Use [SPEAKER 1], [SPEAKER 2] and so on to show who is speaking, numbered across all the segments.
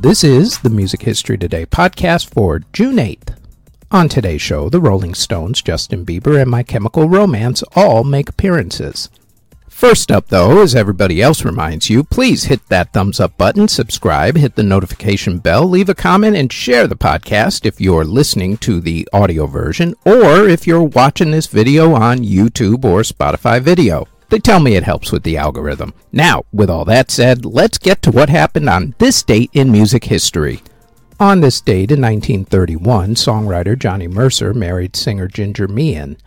[SPEAKER 1] This is the Music History Today podcast for June 8th. On today's show, the Rolling Stones, Justin Bieber, and My Chemical Romance all make appearances. First up, though, as everybody else reminds you, please hit that thumbs up button, subscribe, hit the notification bell, leave a comment, and share the podcast if you're listening to the audio version or if you're watching this video on YouTube or Spotify video. They tell me it helps with the algorithm. Now, with all that said, let's get to what happened on this date in music history. On this date in 1931, songwriter Johnny Mercer married singer Ginger Meehan.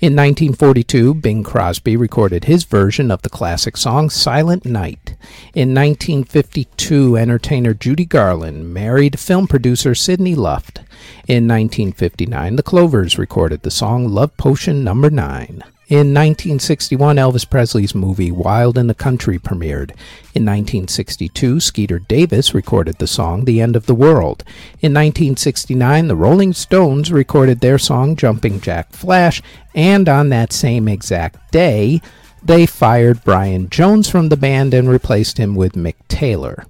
[SPEAKER 1] In 1942, Bing Crosby recorded his version of the classic song Silent Night. In 1952, entertainer Judy Garland married film producer Sidney Luft. In 1959, the Clovers recorded the song Love Potion Number 9. In 1961, Elvis Presley's movie Wild in the Country premiered. In 1962, Skeeter Davis recorded the song The End of the World. In 1969, the Rolling Stones recorded their song Jumping Jack Flash, and on that same exact day, they fired Brian Jones from the band and replaced him with Mick Taylor.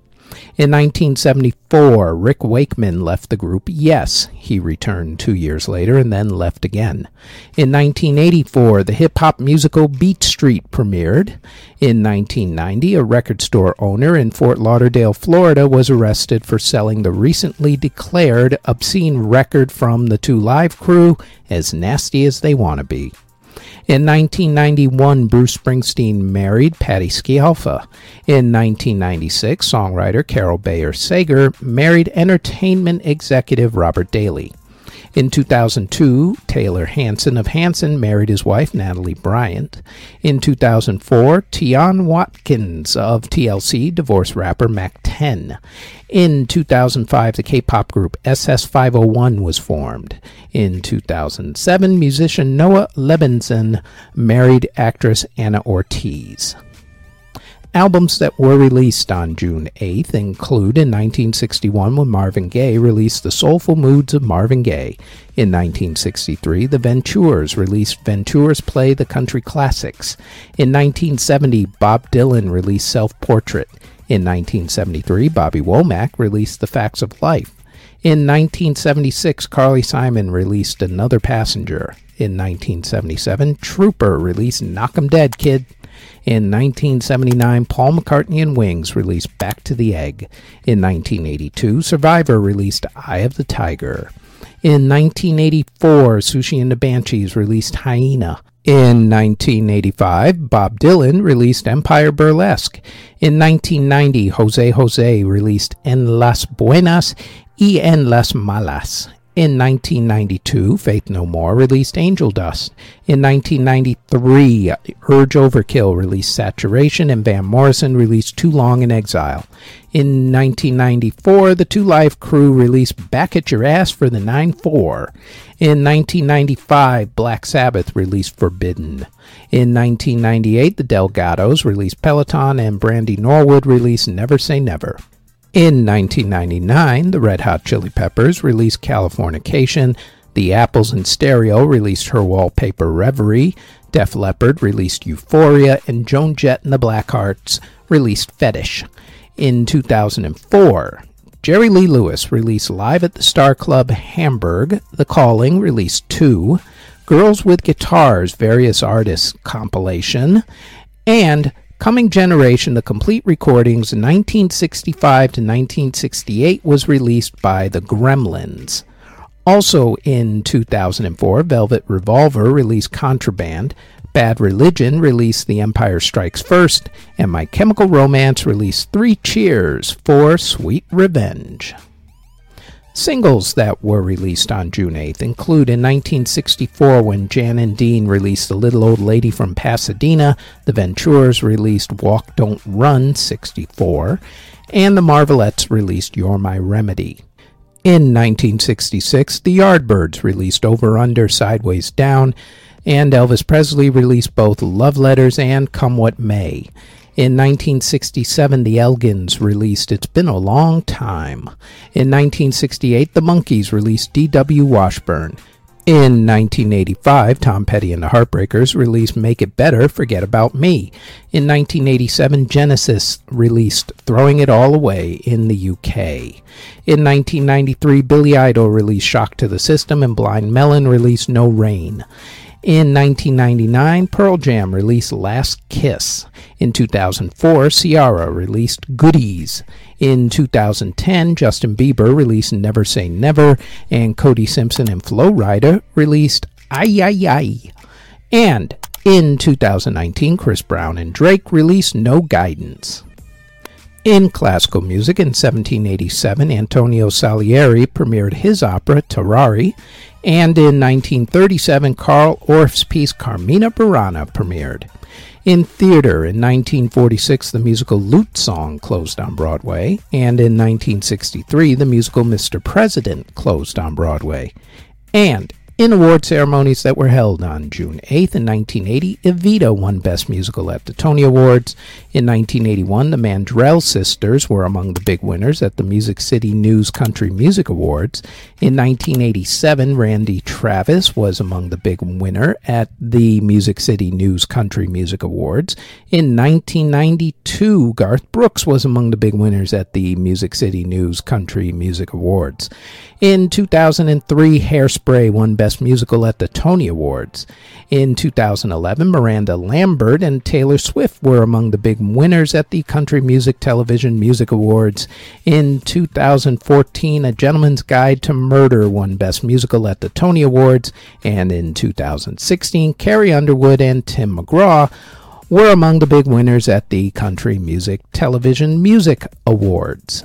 [SPEAKER 1] In 1974, Rick Wakeman left the group Yes. He returned two years later and then left again. In 1984, the hip hop musical Beat Street premiered. In 1990, a record store owner in Fort Lauderdale, Florida, was arrested for selling the recently declared obscene record from the Two Live Crew, As Nasty as They Wanna Be. In 1991, Bruce Springsteen married Patti Scialfa. In 1996, songwriter Carol Bayer Sager married entertainment executive Robert Daly. In 2002, Taylor Hanson of Hanson married his wife Natalie Bryant. In 2004, Tionne Watkins of TLC divorced rapper Mack 10. In 2005, the K-pop group SS501 was formed. In 2007, musician Noah Levinson married actress Anna Ortiz. Albums that were released on June 8th include in 1961 when Marvin Gaye released The Soulful Moods of Marvin Gaye. In 1963, the Ventures released Ventures Play the Country Classics. In 1970, Bob Dylan released Self Portrait. In 1973, Bobby Womack released The Facts of Life. In 1976, Carly Simon released Another Passenger. In 1977, Trooper released Knock 'em Dead Kid. In 1979, Paul McCartney and Wings released Back to the Egg. In 1982, Survivor released Eye of the Tiger. In 1984, Siouxsie and the Banshees released Hyena. In 1985, Bob Dylan released Empire Burlesque. In 1990, Jose Jose released En las Buenas y En las Malas. In 1992, Faith No More released Angel Dust. In 1993, Urge Overkill released Saturation, and Van Morrison released Too Long in Exile. In 1994, the Two Live Crew released Back at Your Ass for the 9 4. In 1995, Black Sabbath released Forbidden. In 1998, the Delgados released Peloton, and Brandy Norwood released Never Say Never. In 1999, the Red Hot Chili Peppers released Californication, the Apples in Stereo released Her Wallpaper Reverie, Def Leppard released Euphoria, and Joan Jett and the Blackhearts released Fetish. In 2004, Jerry Lee Lewis released Live at the Star Club Hamburg, The Calling released 2, Girls with Guitars Various Artists compilation, and Coming Generation, the complete recordings 1965 to 1968 was released by the Gremlins. Also in 2004, Velvet Revolver released Contraband, Bad Religion released The Empire Strikes First, and My Chemical Romance released Three Cheers for Sweet Revenge. Singles that were released on June 8th include in 1964 when Jan and Dean released The Little Old Lady from Pasadena, the Ventures released Walk Don't Run 64, and the Marvelettes released You're My Remedy. In 1966, the Yardbirds released Over Under Sideways Down, and Elvis Presley released both Love Letters and Come What May. In 1967, the Elgins released It's Been a Long Time. In 1968, the Monkees released D.W. Washburn. In 1985, Tom Petty and the Heartbreakers released Make It Better, Forget About Me. In 1987, Genesis released Throwing It All Away in the UK. In 1993, Billy Idol released Shock to the System, and Blind Melon released No Rain. In 1999, Pearl Jam released Last Kiss. In 2004, Ciara released Goodies. In 2010, Justin Bieber released Never Say Never, and Cody Simpson and Flo Rida released Ay Ay Ay. And in 2019, Chris Brown and Drake released No Guidance. In classical music, in 1787, Antonio Salieri premiered his opera Tarare, and in 1937, Carl Orff's piece Carmina Burana premiered. In theater, in 1946, the musical Lute Song closed on Broadway, and in 1963, the musical Mr. President closed on Broadway. And in award ceremonies that were held on June 8th in 1980, Evita won Best Musical at the Tony Awards. In 1981, the Mandrell sisters were among the big winners at the Music City News Country Music Awards. In 1987, Randy Travis was among the big winner at the Music City News Country Music Awards. In 1992, Garth Brooks was among the big winners at the Music City News Country Music Awards. In 2003, Hairspray won Best Musical at the Tony Awards. In 2011, Miranda Lambert and Taylor Swift were among the big winners at the Country Music Television Music Awards. In 2014, A Gentleman's Guide to Murder won Best Musical at the Tony Awards. And in 2016, Carrie Underwood and Tim McGraw were among the big winners at the Country Music Television Music Awards.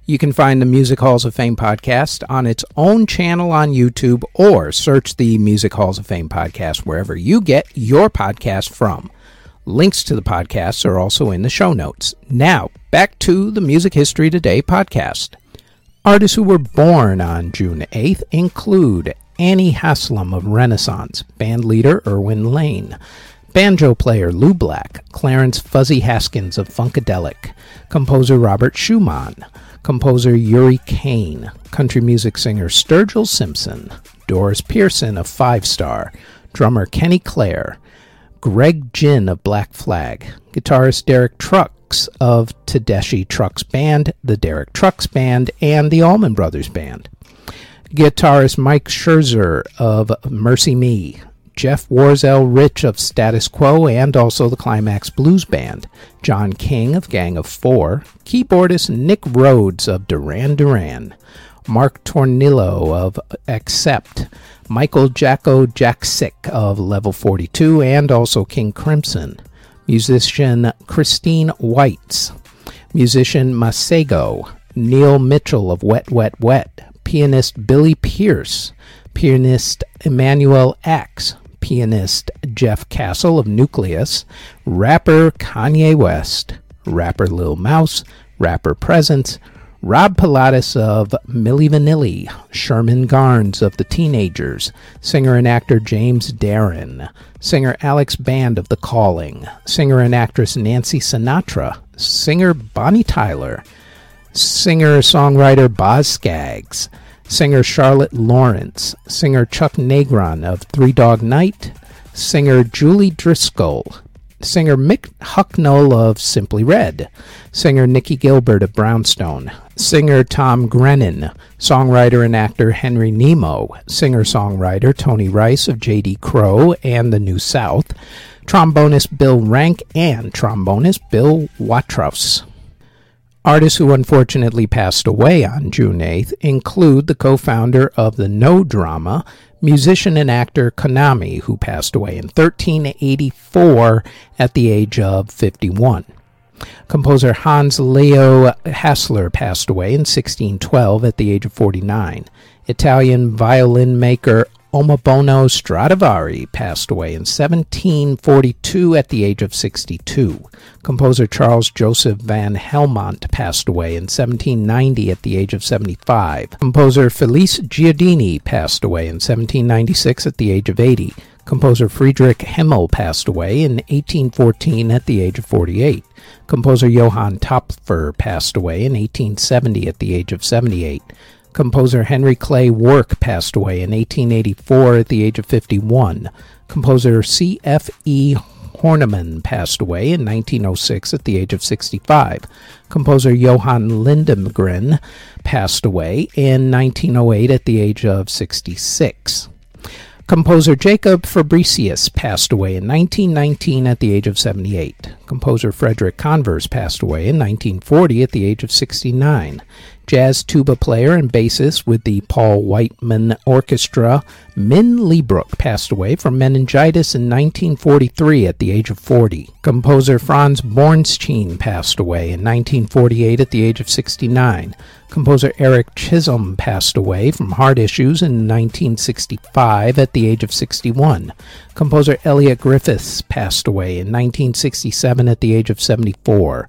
[SPEAKER 1] You can find the Music Halls of Fame podcast on its own channel on YouTube or search the Music Halls of Fame podcast wherever you get your podcast from. Links to the podcasts are also in the show notes. Now, back to the Music History Today podcast. Artists who were born on June 8th include Annie Haslam of Renaissance, band leader Irwin Lane, banjo player Lou Black, Clarence Fuzzy Haskins of Funkadelic, composer Robert Schumann, composer Yuri Kane, country music singer Sturgill Simpson, Doris Pearson of Five Star, drummer Kenny Clare, Greg Ginn of Black Flag, guitarist Derek Trucks of Tedeschi Trucks Band, the Derek Trucks Band, and the Allman Brothers Band. Guitarist Mike Scherzer of Mercy Me, Jeff Warzel Rich of Status Quo and also the Climax Blues Band, John King of Gang of Four, keyboardist Nick Rhodes of Duran Duran, Mark Tornillo of Accept, Michael Jakko Jakszyk of Level 42 and also King Crimson, musician Christine Whites, musician Masego, Neil Mitchell of Wet Wet Wet, pianist Billy Pierce, pianist Emanuel X, pianist Geoff Castle of Nucleus, rapper Kanye West, rapper Lil Mouse, rapper Presence, Rob Pilatus of Milli Vanilli, Sherman Garnes of The Teenagers, singer and actor James Darren, singer Alex Band of The Calling, singer and actress Nancy Sinatra, singer Bonnie Tyler, singer songwriter Boz Scaggs, singer Charlotte Lawrence, singer Chuck Negron of Three Dog Night, singer Julie Driscoll, singer Mick Hucknall of Simply Red, singer Nicci Gilbert of Brownstone, singer Tom Grennan, songwriter and actor Henry Nemo, singer songwriter Tony Rice of J.D. Crowe and the New South, trombonist Bill Rank, and trombonist Bill Watrous. Artists who unfortunately passed away on June 8th include the co founder of the Noh Drama, musician and actor Kan'ami, who passed away in 1384 at the age of 51. Composer Hans Leo Hassler passed away in 1612 at the age of 49. Italian violin maker Omobono Stradivari passed away in 1742 at the age of 62. Composer Charles Joseph van Helmont passed away in 1790 at the age of 75. Composer Felice Giardini passed away in 1796 at the age of 80. Composer Friedrich Himmel passed away in 1814 at the age of 48. Composer Johann Topfer passed away in 1870 at the age of 78. Composer Henry Clay Work passed away in 1884 at the age of 51. Composer C.F.E. Horneman passed away in 1906 at the age of 65. Composer Johann Lindengren passed away in 1908 at the age of 66. Composer Jacob Fabricius passed away in 1919 at the age of 78. Composer Frederick Converse passed away in 1940 at the age of 69 jazz tuba player and bassist with the Paul Whiteman Orchestra, Min Leibrook passed away from meningitis in 1943 at the age of 40. Composer Franz Bornschein passed away in 1948 at the age of 69. Composer Eric Chisholm passed away from heart issues in 1965 at the age of 61. Composer Elliot Griffis passed away in 1967 at the age of 74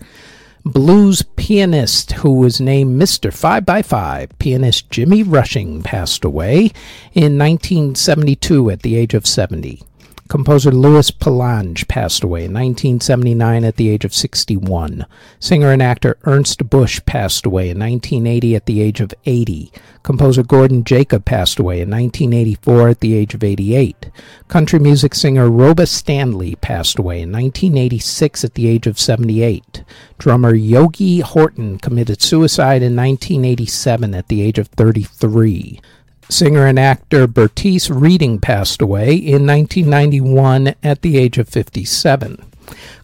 [SPEAKER 1] blues pianist who was named Mr. 5 by 5 pianist Jimmy Rushing passed away in 1972 at the age of 70. Composer Louis Palange passed away in 1979 at the age of 61. Singer and actor Ernst Busch passed away in 1980 at the age of 80. Composer Gordon Jacob passed away in 1984 at the age of 88. Country music singer Roba Stanley passed away in 1986 at the age of 78. Drummer Yogi Horton committed suicide in 1987 at the age of 33. Singer and actor Bertice Reading passed away in 1991 at the age of 57.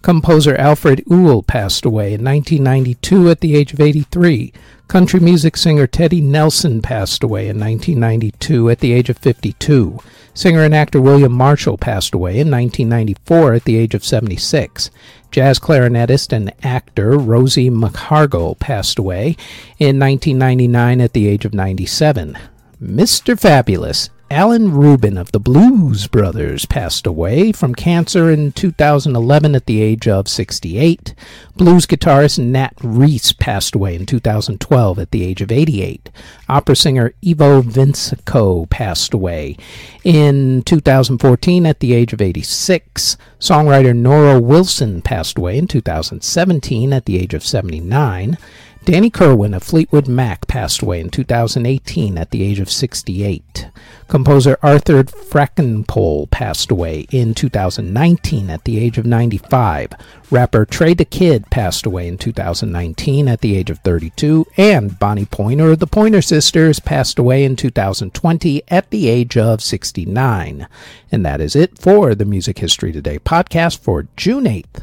[SPEAKER 1] Composer Alfred Uhl passed away in 1992 at the age of 83. Country music singer Teddy Nelson passed away in 1992 at the age of 52. Singer and actor William Marshall passed away in 1994 at the age of 76. Jazz clarinetist and actor Rosy McHargue passed away in 1999 at the age of 97. Mr. Fabulous, Alan Rubin of the Blues Brothers passed away from cancer in 2011 at the age of 68. Blues guitarist Nat Reese passed away in 2012 at the age of 88. Opera singer Ivo Vinco passed away in 2014 at the age of 86. Songwriter Norro Wilson passed away in 2017 at the age of 79. Danny Kirwan of Fleetwood Mac passed away in 2018 at the age of 68. Composer Arthur Frackenpohl passed away in 2019 at the age of 95. Rapper Trey the Kid passed away in 2019 at the age of 32. And Bonnie Pointer of the Pointer Sisters passed away in 2020 at the age of 69. And that is it for the Music History Today podcast for June 8th.